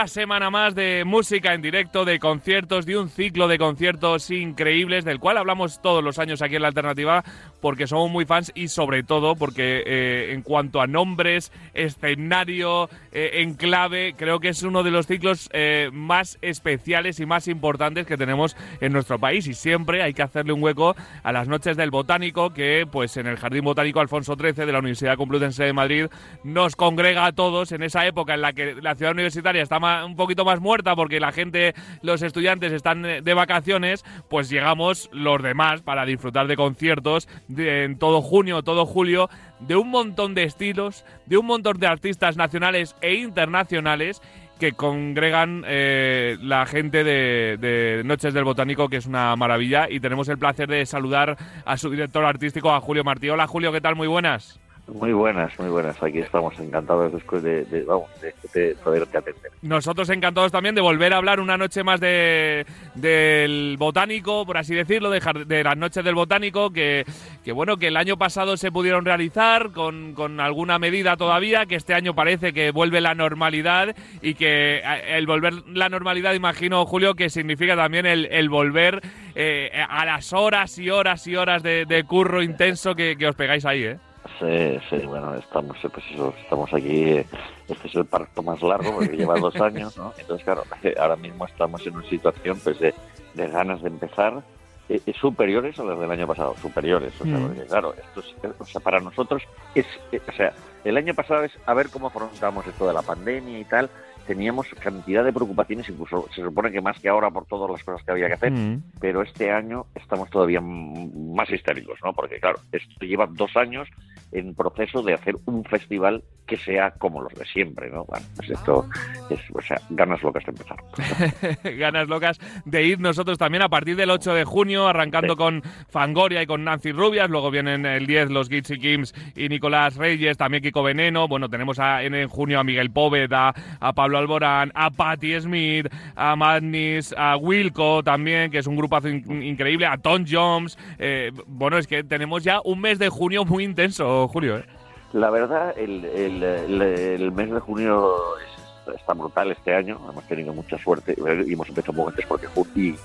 Una semana más de música en directo, de conciertos, de un ciclo de conciertos increíbles, del cual hablamos todos los años aquí en la alternativa, porque somos muy fans y sobre todo porque eh, en cuanto a nombres, escenario, eh, enclave, creo que es uno de los ciclos eh, más especiales y más importantes que tenemos en nuestro país. Y siempre hay que hacerle un hueco a las noches del botánico, que pues en el Jardín Botánico Alfonso XIII de la Universidad Complutense de Madrid nos congrega a todos en esa época en la que la ciudad universitaria está un poquito más muerta porque la gente, los estudiantes están de vacaciones, pues llegamos los demás para disfrutar de conciertos en todo junio, todo julio, de un montón de estilos, de un montón de artistas nacionales e internacionales que congregan eh, la gente de, de, Noches del Botánico, que es una maravilla. Y tenemos el placer de saludar a su director artístico, a Julio Martí. Hola Julio, ¿qué tal? Muy buenas. Muy buenas, muy buenas. Aquí estamos encantados después de, de, vamos, de, poderte atender. Nosotros encantados también de volver a hablar una noche más de, del botánico, por así decirlo, de, de las noches del botánico, que, que, bueno, que el año pasado se pudieron realizar con, con, alguna medida todavía, que este año parece que vuelve la normalidad y que el volver la normalidad, imagino, Julio, que significa también el, el volver eh, a las horas y horas y horas de, curro intenso que os pegáis ahí, ¿eh? Sí, sí, bueno, estamos, pues eso, estamos aquí, este es el parto más largo porque lleva dos <laughs> años, ¿no? Entonces, claro, <laughs> ahora mismo estamos en una situación pues de, ganas de empezar eh, eh, superiores a las del año pasado, superiores, o sea, mm. porque claro, esto es, o sea, para nosotros es, eh, o sea, el año pasado es a ver cómo afrontamos esto de la pandemia y tal, teníamos cantidad de preocupaciones, incluso se supone que más que ahora por todas las cosas que había que hacer, mm. pero este año estamos todavía más histéricos, ¿no? Porque claro, esto lleva dos años en proceso de hacer un festival que sea como los de siempre, ¿no? Bueno, pues esto es, o sea, ganas locas de empezar. <laughs> ganas locas de ir nosotros también a partir del 8 de junio, arrancando con Fangoria y con Nancy Rubias, luego vienen el 10 los Gitzy Kims y Nicolás Reyes, también Kiko Veneno, bueno, tenemos en, junio a Miguel Poveda, a Pablo Alborán, a Patti Smith, a Madness, a Wilco también, que es un grupazo increíble, a Tom Jones. Eh, bueno, es que tenemos ya un mes de junio muy intenso, Julio. ¿eh? La verdad, el, mes de junio está brutal este año, hemos tenido mucha suerte y hemos empezado poco antes porque y,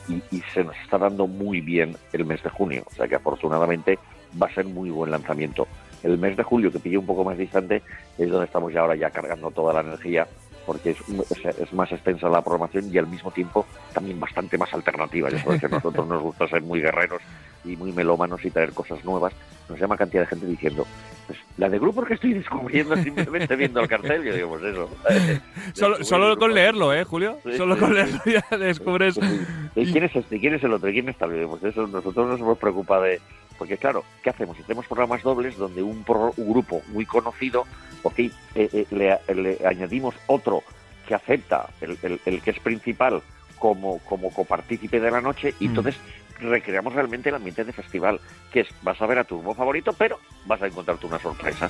se nos está dando muy bien el mes de junio, o sea que afortunadamente va a ser muy buen lanzamiento. El mes de julio, que pille un poco más distante, es donde estamos ya ahora ya cargando toda la energía porque es, es, más extensa la programación y al mismo tiempo también bastante más alternativa. Ya sabes que a nosotros nos gusta ser muy guerreros y muy melómanos y traer cosas nuevas. Nos llama cantidad de gente diciendo, pues, la de grupos que estoy descubriendo simplemente viendo el cartel, yo digo, pues eso. <laughs> solo, solo con leerlo, ¿eh, Julio? solo con leerlo ya <laughs> descubres. ¿Y quién es este? ¿Quién es el otro? ¿Quién está? Pues eso, nosotros nos hemos preocupado de... Porque claro, ¿qué hacemos? Hacemos programas dobles donde un, un grupo muy conocido ok, eh, eh, le, añadimos otro que acepta el, que es principal como, como copartícipe de la noche y mm. entonces recreamos realmente el ambiente de festival, que es, vas a ver a tu grupo favorito, pero vas a encontrarte una sorpresa.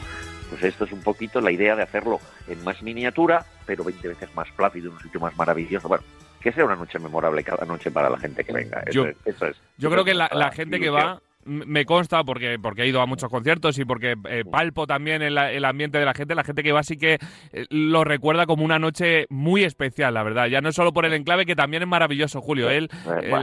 Pues esto es un poquito la idea de hacerlo en más miniatura, pero 20 veces más plácido, en un sitio más maravilloso. Bueno, que sea una noche memorable cada noche para la gente que venga. Yo, eso es, yo creo que la gente que va me consta porque, porque he ido a muchos conciertos y porque eh, palpo también el, el, ambiente de la gente. La gente que va sí que eh, lo recuerda como una noche muy especial, la verdad. Ya no solo por el enclave, que también es maravilloso, Julio. El,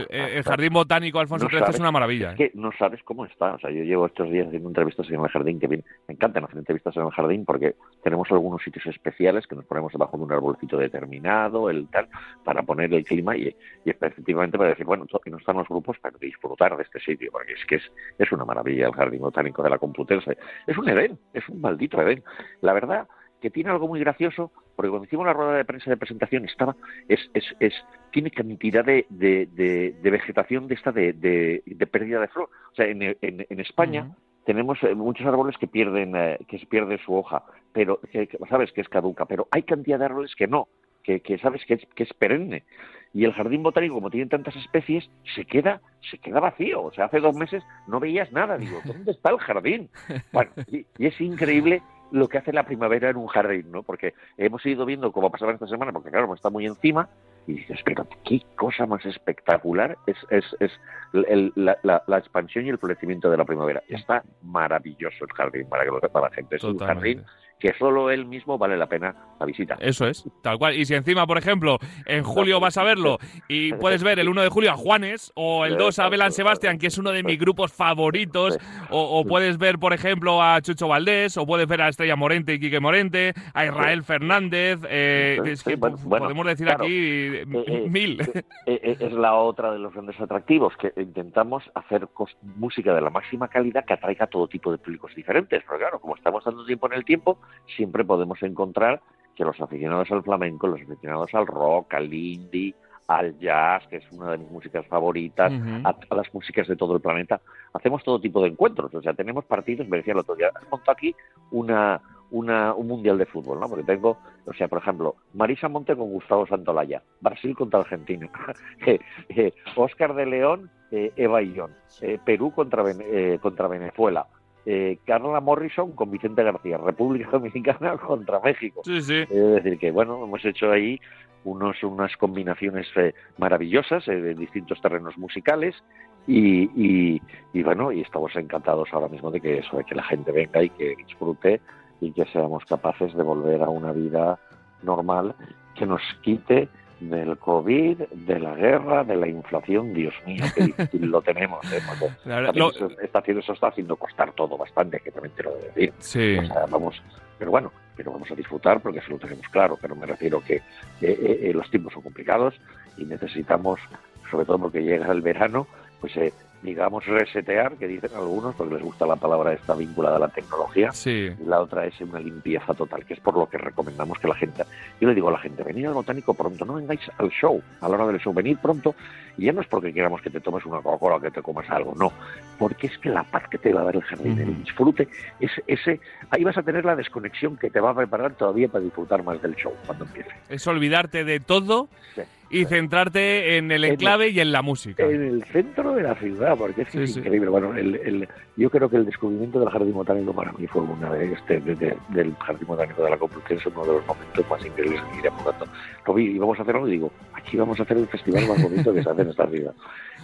el, Jardín Botánico Alfonso XIII es una maravilla. Es que no sabes cómo está. O sea, yo llevo estos días haciendo entrevistas en el jardín, que me encantan hacer entrevistas en el jardín porque tenemos algunos sitios especiales que nos ponemos debajo de un arbolcito determinado, el tal, para poner el clima y, y efectivamente para decir, bueno, aquí no están los grupos para disfrutar de este sitio, porque es que es es una maravilla el Jardín Botánico de la Complutense. Es un Edén, es un maldito Edén. La verdad que tiene algo muy gracioso, porque cuando hicimos la rueda de prensa de presentación estaba, es, es, es tiene cantidad de, de, vegetación de esta de, pérdida de flor. O sea, en, en, España tenemos eh, muchos árboles que pierden, eh, que se pierde su hoja, pero sabes que es caduca, pero hay cantidad de árboles que no, que, que sabes que es, que es perenne y el jardín botánico, como tiene tantas especies, se queda, se queda vacío. O sea, hace dos meses no veías nada. Digo, ¿dónde está el jardín? Bueno, y, es increíble lo que hace la primavera en un jardín, ¿no? Porque hemos ido viendo cómo pasaba esta semana, porque claro, está muy encima, y dices, pero qué cosa más espectacular es, es, es la, la, expansión y el florecimiento de la primavera. Está maravilloso el jardín para, que lo, para la gente. Es un jardín que solo él mismo vale la pena la visita. Eso es, tal cual. Y si encima, por ejemplo, en julio vas a verlo y puedes ver el 1 de julio a Juanes o el 2 a Belan Sebastián, que es uno de mis grupos favoritos, o, o puedes ver, por ejemplo, a Chucho Valdés, o puedes ver a Estrella Morente y Quique Morente, a Israel Fernández, eh, es que bueno, podemos decir claro. aquí Eh, eh, mil. eh, es la otra de los grandes atractivos, que intentamos hacer música de la máxima calidad que atraiga a todo tipo de públicos diferentes. Pero claro, como estamos dando tiempo en el tiempo, siempre podemos encontrar que los aficionados al flamenco, los aficionados al rock, al indie, al jazz, que es una de mis músicas favoritas, a, a las músicas de todo el planeta, hacemos todo tipo de encuentros. O sea, tenemos partidos, me decía el otro día, has montado aquí una, una, un mundial de fútbol, ¿no? Porque tengo, o sea, por ejemplo, Marisa Monte con Gustavo Santolaya, Brasil contra Argentina, <laughs> eh, eh, Oscar de León, eh, Eva Illón, eh, Perú contra, eh, contra Venezuela, eh, Carla Morrison con Vicente García, República <laughs> Dominicana contra México. Sí, sí. Es decir, que bueno, hemos hecho ahí unos, unas combinaciones eh, maravillosas eh, de distintos terrenos musicales y, y, y bueno, y estamos encantados ahora mismo de que eso, de que la gente venga y que disfrute y que seamos capaces de volver a una vida normal que nos quite del COVID, de la guerra, de la inflación, Dios mío, qué difícil lo tenemos. ¿eh? <laughs> Lo- eso, está haciendo, eso está haciendo costar todo bastante, que también te lo he de decir. sí. O sea, vamos, pero bueno, pero vamos a disfrutar porque eso lo tenemos claro, pero me refiero que eh, eh, eh, los tiempos son complicados y necesitamos, sobre todo porque llega el verano, pues eh, digamos resetear, que dicen algunos, porque les gusta la palabra esta vinculada a la tecnología, Sí. y la otra es una limpieza total, que es por lo que recomendamos que la gente, yo le digo a la gente, venid al botánico pronto, no vengáis al show, a la hora del show, venid pronto, y ya no es porque queramos que te tomes una Coca-Cola o que te comas algo, no, porque es que la paz que te va a dar el jardín, el disfrute, ese, ese, ahí vas a tener la desconexión que te va a preparar todavía para disfrutar más del show cuando empiece. Es olvidarte de todo Sí. Y centrarte en el En- enclave y en la música. En el centro de la ciudad, porque es, que Sí, es sí. increíble. Bueno, el, el- yo creo que el descubrimiento del jardín botánico para mí fue una de este, de- de- del jardín botánico de la Complutense, uno de los momentos más increíbles que iré apuntando. Lo vi y vamos a hacerlo y digo, aquí vamos a hacer el festival más bonito que se hace en esta ciudad.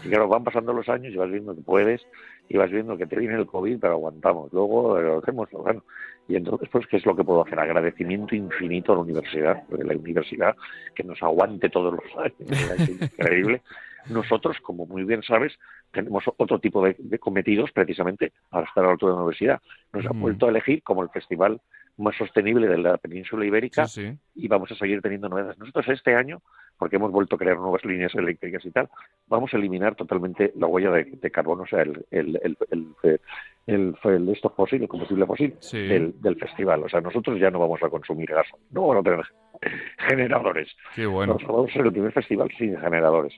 Y claro, van pasando los años y vas viendo que puedes, y vas viendo que te viene el COVID, pero aguantamos. Luego lo hacemos, bueno. Y entonces, pues, ¿qué es lo que puedo hacer? Agradecimiento infinito a la universidad, porque la universidad que nos aguante todos los años, <laughs> es increíble. Nosotros, como muy bien sabes, tenemos otro tipo de, de cometidos precisamente para estar a la altura de la universidad. Nos han Mm. vuelto a elegir como el festival más sostenible de la península ibérica Sí, sí. y vamos a seguir teniendo novedades. Nosotros este año, porque hemos vuelto a crear nuevas líneas eléctricas y tal, vamos a eliminar totalmente la huella de, de carbono, o sea, el, el, el, el, esto fósil, el combustible fósil Sí. del, del festival. O sea, nosotros ya no vamos a consumir gas, no vamos a tener <laughs> generadores. Qué bueno. Nosotros vamos a ser el primer festival sin generadores.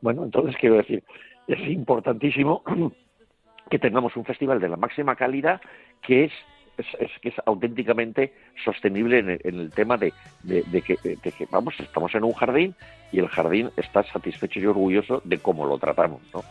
Bueno, entonces quiero decir, es importantísimo <clears throat> que tengamos un festival de la máxima calidad que es, es, es- que es auténticamente sostenible en el, en el tema de, de- que, de que, vamos, estamos en un jardín y el jardín está satisfecho y orgulloso de cómo lo tratamos, ¿no?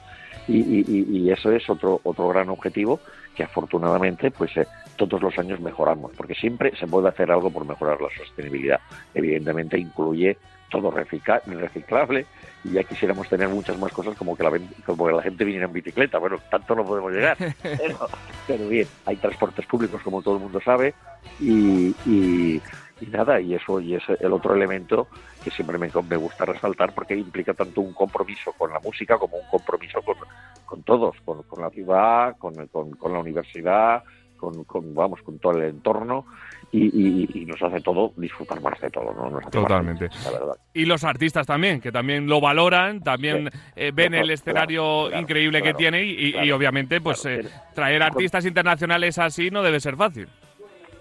Y- y eso es otro otro gran objetivo que afortunadamente pues eh, todos los años mejoramos porque siempre se puede hacer algo por mejorar la sostenibilidad evidentemente incluye todo recicla- reciclable y ya quisiéramos tener muchas más cosas como que la, como que la gente viniera en bicicleta. Bueno tanto no podemos llegar <laughs> pero, pero bien hay transportes públicos como todo el mundo sabe y, y, y nada y eso y es el otro elemento que siempre me, me gusta resaltar porque implica tanto un compromiso con la música como un compromiso con, con todos, con, con la ciudad, con, con- con la universidad, con, con, vamos, con todo el entorno y, y- y nos hace todo disfrutar más de todo, ¿no? Nos hace Totalmente. felices, la verdad. Y los artistas también, que también lo valoran, también eh, ven Claro, el escenario claro, increíble claro, que tiene y, y- obviamente pues eh, traer artistas internacionales así no debe ser fácil.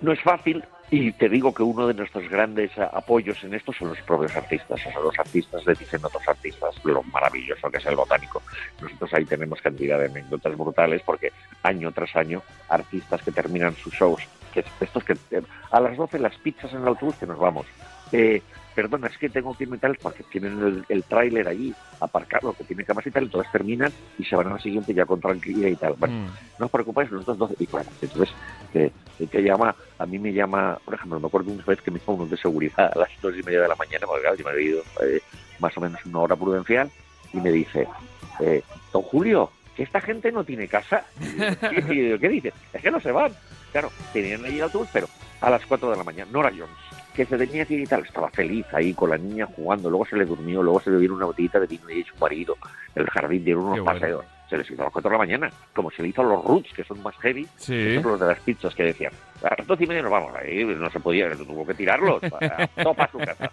No es fácil y te digo que uno de nuestros grandes apoyos en esto son los propios artistas. O sea, los artistas le dicen a otros artistas lo maravilloso que es el botánico. Nosotros ahí tenemos cantidad de anécdotas brutales porque año tras año artistas que terminan sus shows, que estos que a las 12 las pizzas en el autobús que nos vamos. Eh, perdona, es que tengo que irme tal porque tienen el, el tráiler allí aparcado que tiene camas y tal, entonces terminan y se van a la siguiente ya con tranquilidad y tal. Bueno, Mm. no os preocupéis, nosotros 12 y bueno, entonces que, que llama, a mí me llama, por ejemplo, me acuerdo una vez que me hizo uno de seguridad a las dos y media de la mañana, porque claro, yo me había ido eh, más o menos una hora prudencial, y me dice, eh, don Julio, que esta gente no tiene casa. Y yo, ¿Qué, qué dice? Es que no se van. Claro, tenían allí el autobús, pero a las 4 de la mañana. Nora Jones, que se tenía que ir y tal, estaba feliz ahí con la niña jugando, luego se le durmió, luego se le dio una botellita de vino y su marido, el jardín, dieron unos bueno. paseos. Se les hizo a las 4 de la mañana, como se le hizo a los Roots, que son más heavy, Sí. que son los de las pizzas que decían, a las 12 y media nos vamos, ahí no se podía, tuvo que tirarlos, <laughs> para su casa.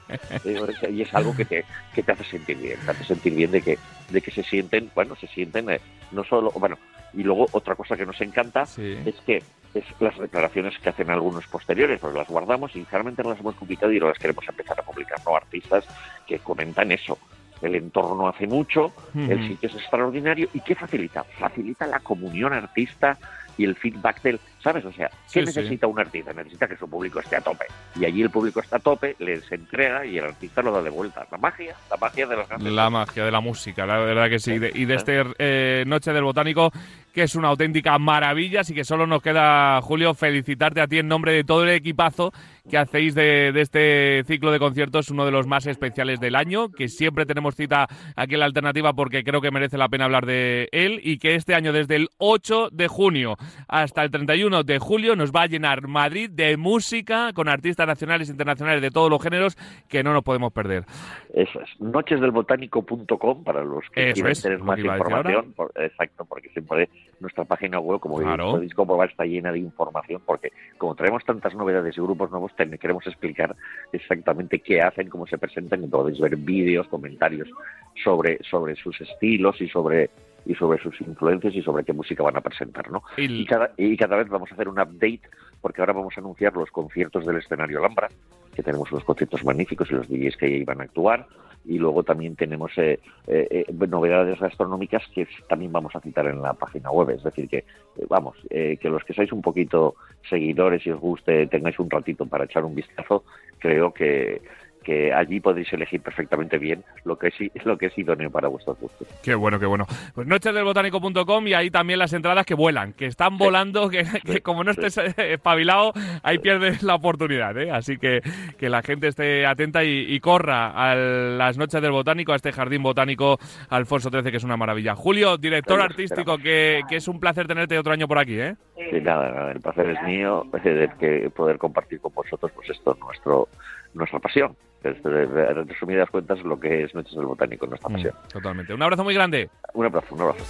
Y es algo que te, que te hace sentir bien, te hace sentir bien de que, de que se sienten, bueno, se sienten eh, no solo, bueno, y luego otra cosa que nos encanta Sí. es que es las declaraciones que hacen algunos posteriores, pues las guardamos y sinceramente no las hemos publicado y no las queremos empezar a publicar, ¿no? Artistas que comentan eso. El entorno hace mucho, el sitio es extraordinario y ¿qué facilita? Facilita la comunión artista y el feedback del, ¿sabes? O sea, ¿qué Sí, sí. necesita un artista? Necesita que su público esté a tope. Y allí el público está a tope, les entrega y el artista lo da de vuelta. La magia, la magia de las grandes La magia de la música, la verdad que sí. Y de, y de este eh, Noche del Botánico, que es una auténtica maravilla. Así que solo nos queda, Julio, felicitarte a ti en nombre de todo el equipazo que hacéis de, de este ciclo de conciertos, uno de los más especiales del año, que siempre tenemos cita aquí en la alternativa porque creo que merece la pena hablar de él y que este año, desde el 8 de junio hasta el 31 de julio, nos va a llenar Madrid de música con artistas nacionales e internacionales de todos los géneros que no nos podemos perder. Eso es, nochesdelbotánico.com para los que Eso quieran tener más información. por- exacto, porque siempre nuestra página web, como Claro. comprobar, está llena de información, porque como traemos tantas novedades y grupos nuevos, queremos explicar exactamente qué hacen, cómo se presentan, y podéis ver vídeos, comentarios sobre, sobre sus estilos y sobre y sobre sus influencias y sobre qué música van a presentar, ¿no? Y- Y cada, y cada vez vamos a hacer un update porque ahora vamos a anunciar los conciertos del escenario Alhambra, que tenemos unos conciertos magníficos y los DJs que ahí van a actuar. Y luego también tenemos eh, eh, eh, novedades gastronómicas que también vamos a citar en la página web. Es decir, que, eh, vamos, eh, que los que seáis un poquito seguidores y os guste, tengáis un ratito para echar un vistazo, creo que que allí podéis elegir perfectamente bien lo que es, <laughs> lo que es idóneo para vuestros gustos. Qué bueno, qué bueno. Pues nochesdelbotánico.com y ahí también las entradas que vuelan, que están volando, que, que como no estés eh, espabilado, ahí pierdes la oportunidad. ¿eh? Así que que la gente esté atenta y, y corra a las noches del botánico, a este jardín botánico Alfonso XIII, que es una maravilla. Julio, director artístico, que, que es un placer tenerte otro año por aquí. ¿eh? Y nada, nada, el placer es mío <laughs> de que poder compartir con vosotros pues esto, nuestro, nuestra pasión. Es, En resumidas cuentas, lo que es Noches del Botánico, nuestra pasión. Mm, totalmente. Un abrazo muy grande. Un abrazo, un abrazo.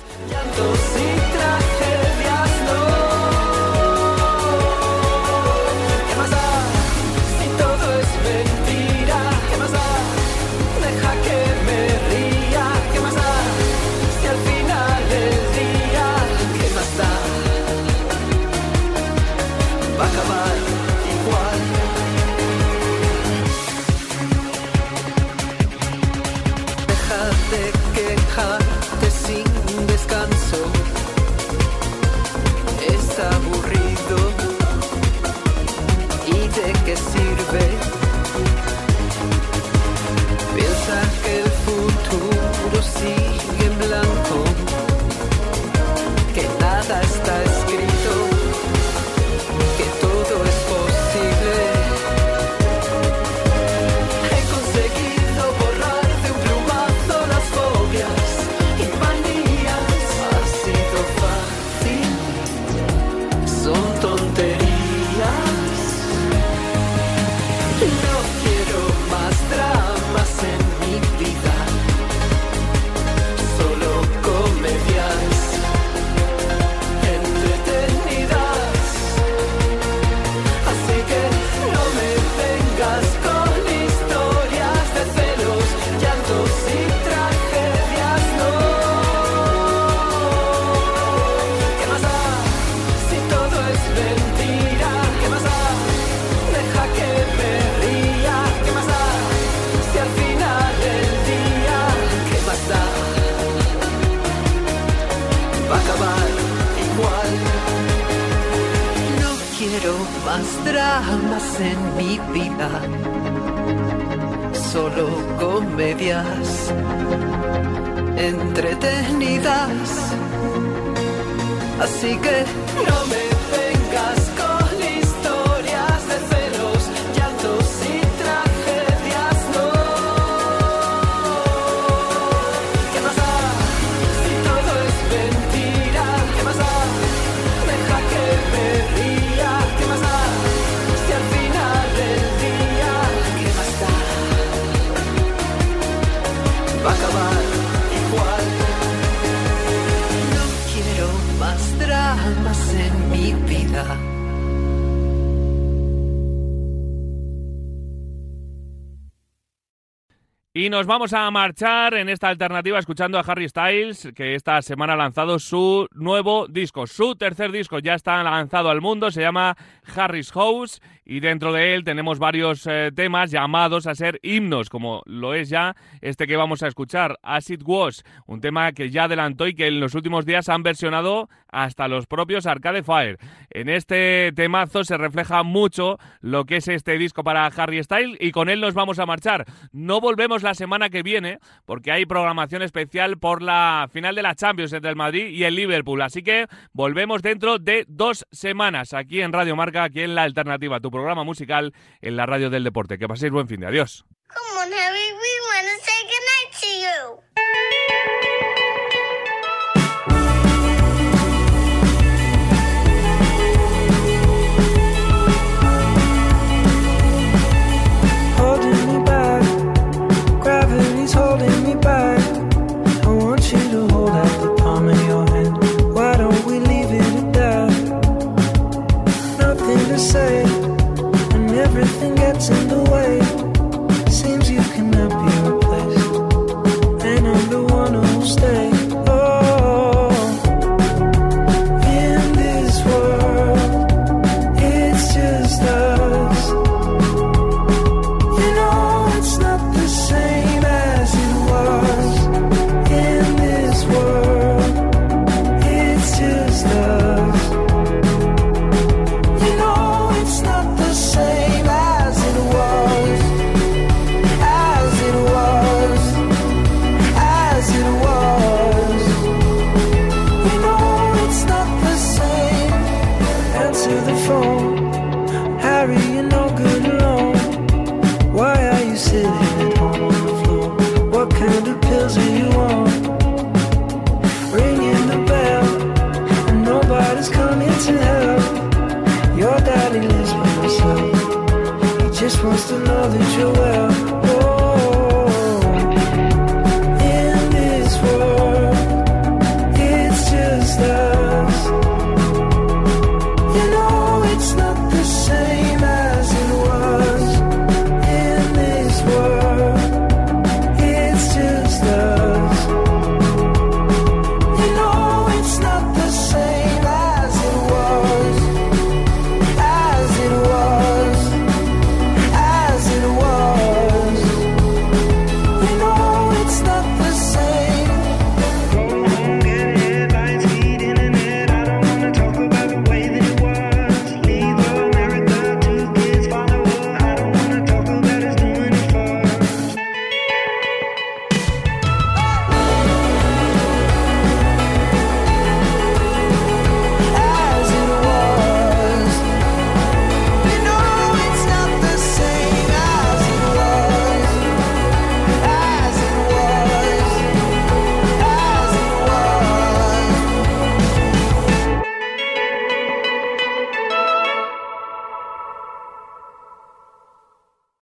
Y nos vamos a marchar en esta alternativa escuchando a Harry Styles, que esta semana ha lanzado su nuevo disco. Su tercer disco ya está lanzado al mundo, se llama Harry's House y dentro de él tenemos varios eh, temas llamados a ser himnos, como lo es ya este que vamos a escuchar, As It Was, un tema que ya adelantó y que en los últimos días han versionado hasta los propios Arcade Fire. En este temazo se refleja mucho lo que es este disco para Harry Styles y con él nos vamos a marchar. No volvemos la semana que viene, porque hay programación especial por la final de la Champions entre el Madrid y el Liverpool. Así que volvemos dentro de dos semanas aquí en Radio Marca, aquí en La Alternativa, tu programa musical en la radio del deporte. Que paséis buen fin de adiós. Come on, Harry, we